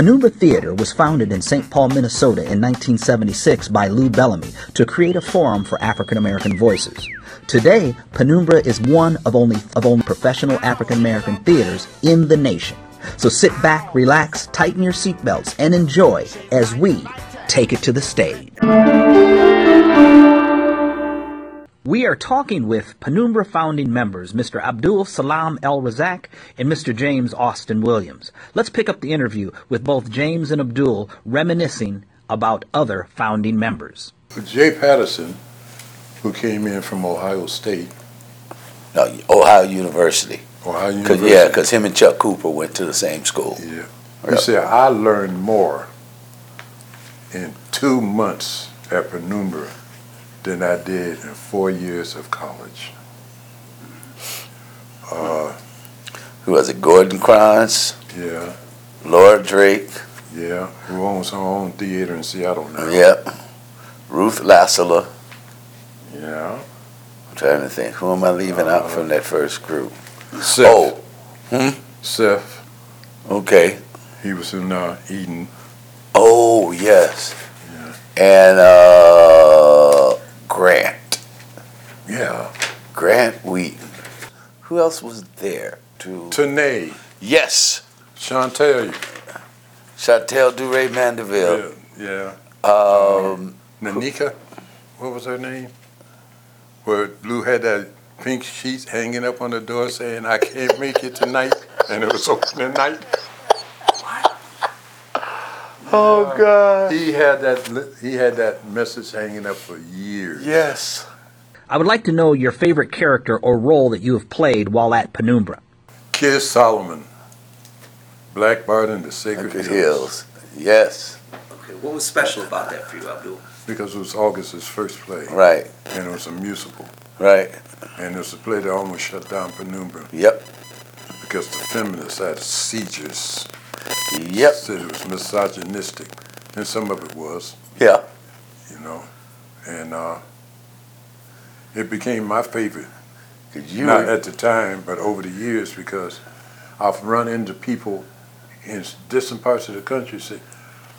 Penumbra Theater was founded in St. Paul, Minnesota in 1976 by Lou Bellamy to create a forum for African American voices. Today, Penumbra is one of only, of only professional African American theaters in the nation. So sit back, relax, tighten your seatbelts, and enjoy as we take it to the stage. We are talking with Penumbra founding members, Mr. Abdul Salaam El Razzac and Mr. James Austin Williams. Let's pick up the interview with both James and Abdul reminiscing about other founding members. Jay Patterson, who came in from Ohio State. No, Ohio University. Ohio Cause, University. yeah, because him and Chuck Cooper went to the same school. Yeah. Yep. He said, I learned more in two months at Penumbra than I did in four years of college. Uh, Who was it? Gordon Krantz, yeah, Laura Drake, yeah. Who owns her own theater in Seattle now. yep, Ruth Lassler. Yeah. I'm trying to think. Who am I leaving out from that first group? Seth. Oh, hmm? Seth. Okay. He was in uh, Eden. Oh, yes. Yeah. And uh, Grant. Yeah. Grant Wheaton. Who else was there? To Tanae. yes, Chantel. Chantel Duray Mandeville. Yeah. yeah. Um, Nanika, what was her name? Where Blue had that pink sheet hanging up on the door saying, I can't make it tonight. And it was opening night. Oh uh, God. He had that he had that message hanging up for years. Yes. I would like to know your favorite character or role that you have played while at Penumbra. Kid Solomon. Black Bart and the Sacred Sacred Hills. Hills. Yes. Okay, what was special about that for you, Abdul? Because it was August's first play. Right. And it was a musical. Right. And it was a play that almost shut down Penumbra Yep. because the feminists had seizures. Yep. Said it was misogynistic. And some of it was. Yeah. you know, and uh, it became my favorite. Not were- at the time, but over the years, because I've run into people in distant parts of the country say,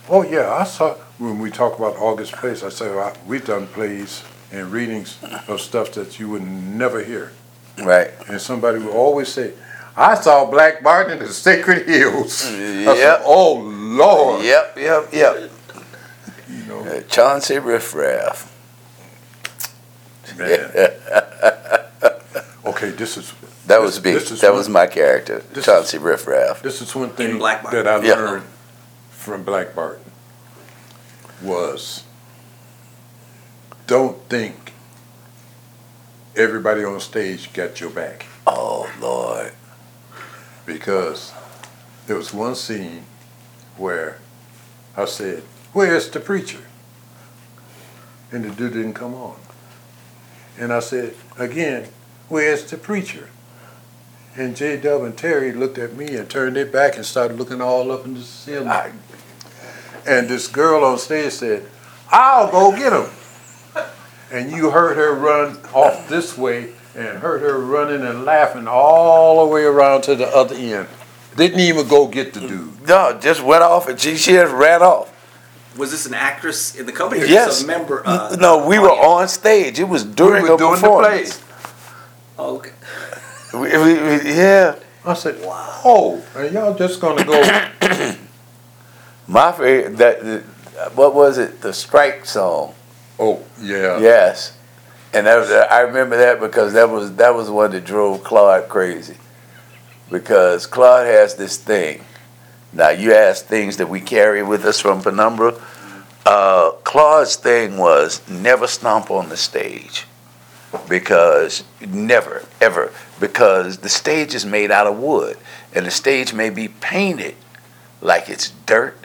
"Oh yeah, I saw." When we talk about August Place, I say well, we've done plays and readings of stuff that you would never hear, right. and somebody will always say. I saw Black Bart and the Sacred Hills. I said, oh Lord. Yep. Yep. Yep. You know, Uh, Chauncey Riffraff. man. okay, this is That was me. This is That one- was my character, this Chauncey Riffraff. This is one thing Black that I Yeah. learned from Black Bart was don't think everybody on stage got your back Oh Lord. Because there was one scene where I said, "Where's the preacher?" And the dude didn't come on. And I said again, "Where's the preacher?" And J. Dub and Terry looked at me and turned their back and started looking all up in the ceiling. I- And this girl on stage said, I'll go get him. And you heard her run off this way and heard her running and laughing all the way around to the other end. Didn't even go get the dude. No, just went off and she, she just ran off. Was this an actress in the company or Yes. just a member? Uh, no, we were on stage. It was during we were a doing the performance. play. Oh, okay. We, we, we- yeah. I said, oh, and y'all just gonna go. My favorite, that, what was it? The strike song. Oh, yeah. Yes. And that was, I remember that because that was that was one that drove Claude crazy. Because Claude has this thing. Now you ask things that we carry with us from Penumbra. Uh, Claude's thing was never stomp on the stage. Because never, ever. Because the stage is made out of wood. And the stage may be painted like it's dirt,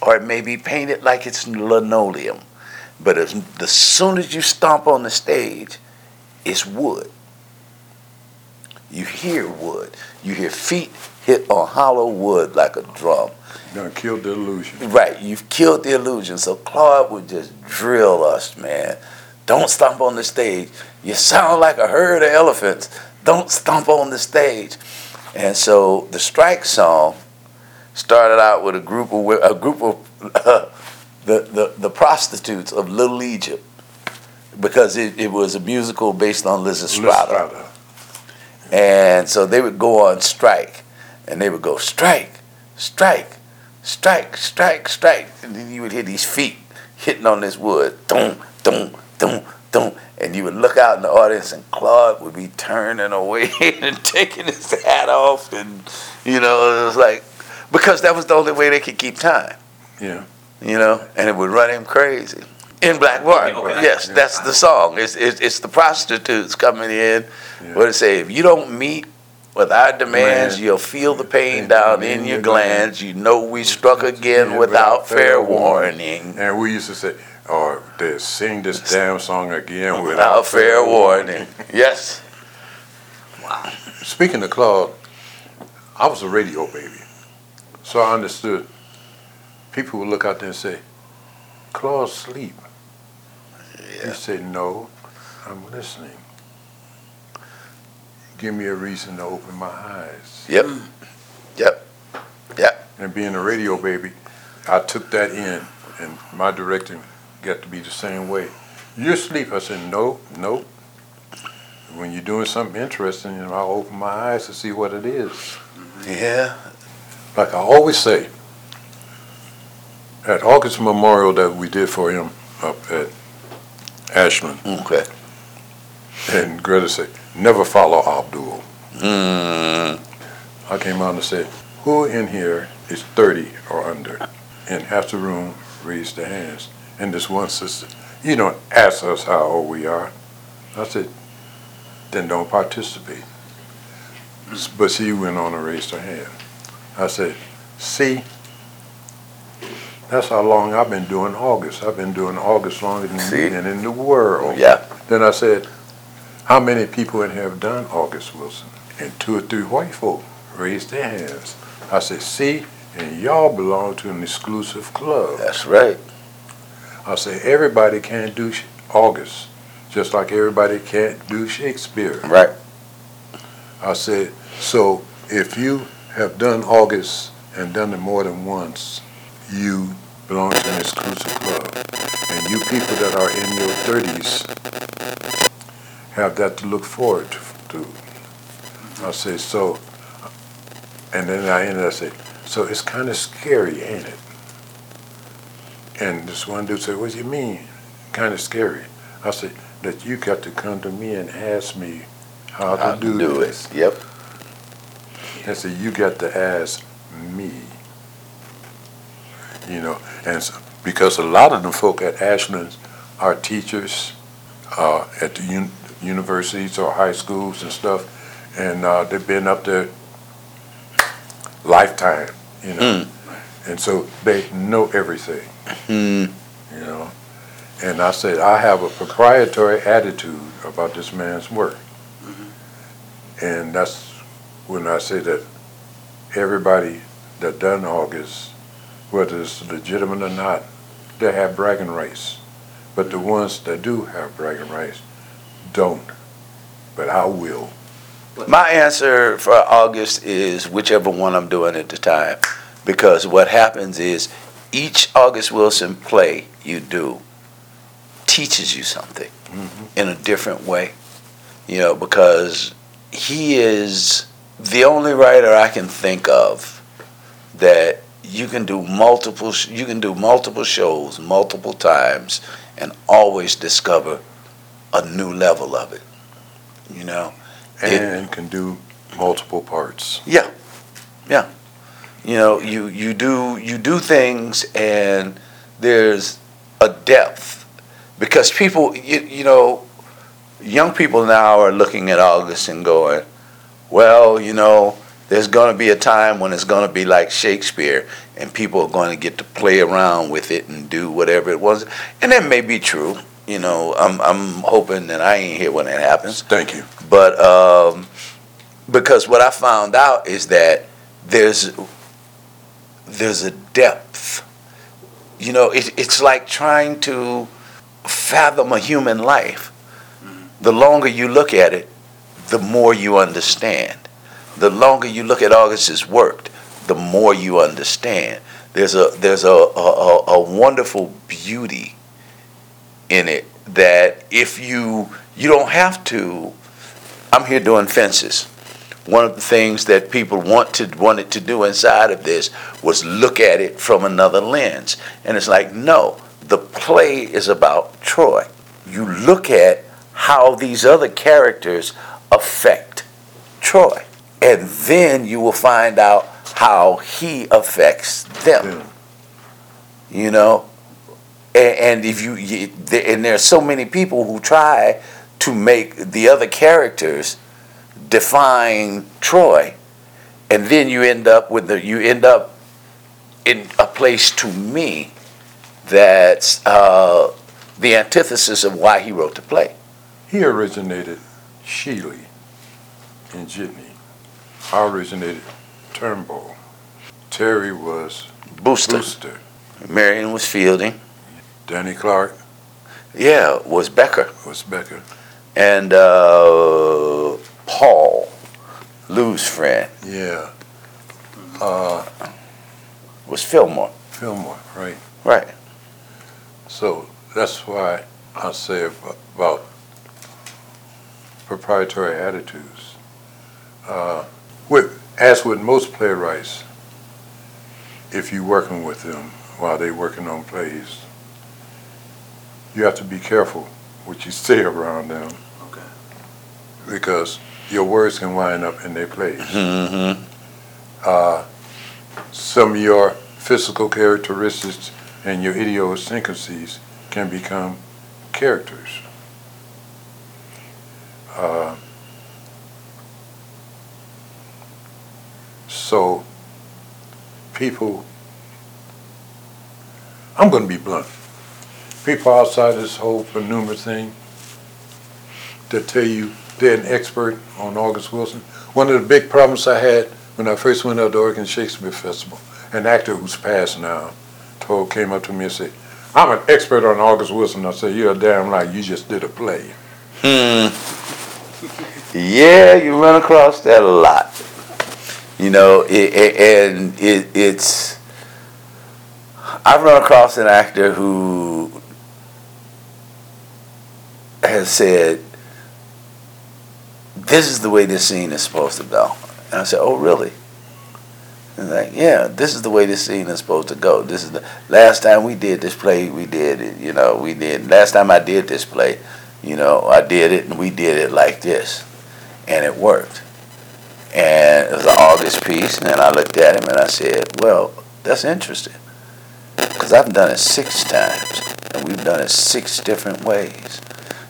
or it may be painted like it's linoleum. But as, as soon as you stomp on the stage, it's wood. you hear wood. You hear feet hit on hollow wood like a drum. You done killed the illusion. Right, you've killed the illusion. So Claude would just drill us, man. Don't stomp on the stage. You sound like a herd of elephants. Don't stomp on the stage. And so the strike song started out with a group of a group of the, the the prostitutes of Little Egypt because it, it was a musical based on Lysistrata. And so they would go on strike, and they would go strike, strike, strike, strike, strike, and then you would hear these feet hitting on this wood, dum, dum, dum, dum, and you would look out in the audience, and Claude would be turning away and taking his hat off, and you know it was like because that was the only way they could keep time, Yeah. You know, and it would run him crazy. In Black Market, Okay. yes, that's the song. It's, it's it's the prostitutes coming in. Yeah. What it say? If you don't meet with our demands, Man. you'll feel the pain Pain down in in your your glands. You know we struck again Yeah, without fair warning. And we used to say, or they sing this damn song again without, Without fair warning. Yes. Wow. Speaking of Claude, I was a radio baby. So I understood. People would look out there and say, Claude's sleep. Yeah. He said, No, I'm listening. Give me a reason to open my eyes. Yep. Yep. Yep. And being a radio baby, I took that in, and my directing got to be the same way. You're asleep. I said, No, no. When you're doing something interesting, you know, I'll open my eyes to see what it is. Yeah. like I always say, at August Memorial that we did for him up at Ashland, Okay. and Greta said, never follow Abdul. Mm. I came out and said, who in here is 30 or under? And half the room raised their hands. And this one sister, you don't ask us how old we are. I said, then don't participate. But she went on and raised her hand. I said, see, that's how long I've been doing August. I've been doing August longer than See? and in the world. Yeah. Then I said, how many people in here have done August Wilson? And two or three white folk raised their hands. I said, see, and y'all belong to an exclusive club. That's right. I said, everybody can't do August, just like everybody can't do Shakespeare. Right. I said, so if you have done August and done it more than once, you belong to an exclusive club. And you people that are in your 30s have that to look forward to. I say, so, and then I ended, I said, so it's kind of scary, ain't it? And this one dude said, what do you mean, kind of scary? I said, that you got to come to me and ask me how, How to do, do this. it. Yep. I said, you got to ask me. You know, and so, because a lot of the folk at Ashland are teachers uh, at the un- universities or high schools and stuff, and uh, they've been up there lifetime, you know, and so they know everything, Mm. you know. And I said, I have a proprietary attitude about this man's work. And that's when I say that everybody that done August, whether it's legitimate or not, they have bragging rights. But the ones that do have bragging rights don't. But I will. My answer for August is whichever one I'm doing at the time. Because what happens is each August Wilson play you do teaches you something mm-hmm. in a different way. You know, because he is the only writer I can think of that you can do multiple sh- you can do multiple shows multiple times and always discover a new level of it. You know? It- And can do multiple parts. Yeah, yeah. You know, you you do you do things, and there's a depth because people, you, you know, young people now are looking at August and going, well, you know, there's going to be a time when it's going to be like Shakespeare, and people are going to get to play around with it and do whatever it was, and that may be true. You know, I'm I'm hoping that I ain't here when that happens. Thank you. But um, because what I found out is that there's there's a depth. You know, it, it's like trying to fathom a human life. The longer you look at it, the more you understand. The longer you look at August's work, the more you understand. There's a there's a, a, a wonderful beauty in it that if you you don't have to I'm here doing fences. One of the things that people want to wanted to do inside of this was look at it from another lens. And it's like, no, the play is about Troy. You look at how these other characters affect Troy. And then you will find out how he affects them. You know? And, and if you, you, and there are so many people who try to make the other characters define Troy, and then you end up with the, you end up in a place to me that's uh, the antithesis of why he wrote the play. He originated Shealy in Jitney. I originated Turnbull. Terry was Booster. Booster. Marion was Fielding. Danny Clark Yeah, was Becker. was Becker. And uh, Paul, Lou's friend, Yeah. Uh, was Philmore. Philmore, right. Right. So that's why I say about proprietary attitudes. Uh, with, as with most playwrights, if you're working with them while they're working on plays, you have to be careful what you say around them Okay. because your words can wind up in their plays. Mm-hmm. Uh, some of your physical characteristics and your idiosyncrasies can become characters. Uh, so, people, I'm going to be blunt. People outside this whole Penumbra thing that tell you they're an expert on August Wilson. One of the big problems I had when I first went out to Oregon Shakespeare Festival, an actor who's passed now, told came up to me and said, "I'm an expert on August Wilson." I said, "You're a damn lie. You just did a play." Hmm. Yeah, you run across that a lot. You know, it, it, and it, it's. I've run across an actor who has said, "This is the way this scene is supposed to go," and I said, "Oh, really?" And like, yeah, this is the way this scene is supposed to go. This is the last time we did this play. We did it. You know, we did. Last time I did this play, you know, I did it and we did it like this, and it worked. And it was an August piece, and I looked at him and I said, "Well, that's interesting, because I've done it six times, and we've done it six different ways,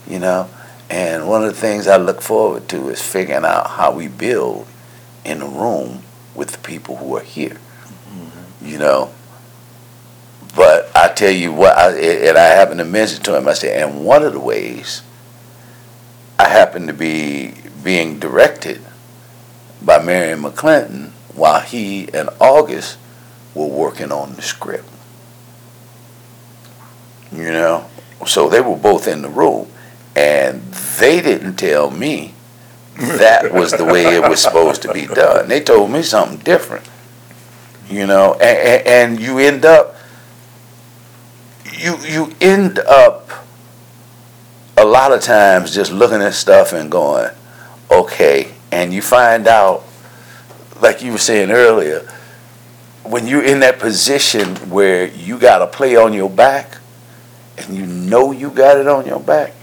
you know." And one of the things I look forward to is figuring out how we build in a room with the people who are here, mm-hmm. you know. But I tell you what, I, and I happened to mention to him, I said, and one of the ways I happened to be being directed by Marion McClinton while he and August were working on the script. You know, so they were both in the room, and they didn't tell me that was the way it was supposed to be done. They told me something different. You know, and, and you end up you you end up a lot of times just looking at stuff and going, okay, and you find out, like you were saying earlier, when you're in that position where you got to play on your back, and you know you got it on your back,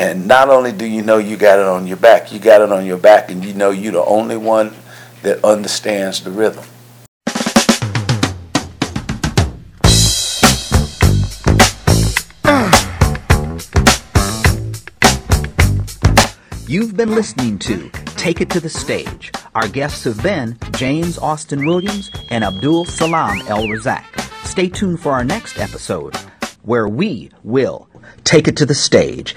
and not only do you know you got it on your back, you got it on your back, and you know you're the only one that understands the rhythm. You've been listening to Take It to the Stage. Our guests have been James Austin Williams and Abdul Salaam El Razzac. Stay tuned for our next episode, where we will take it to the stage.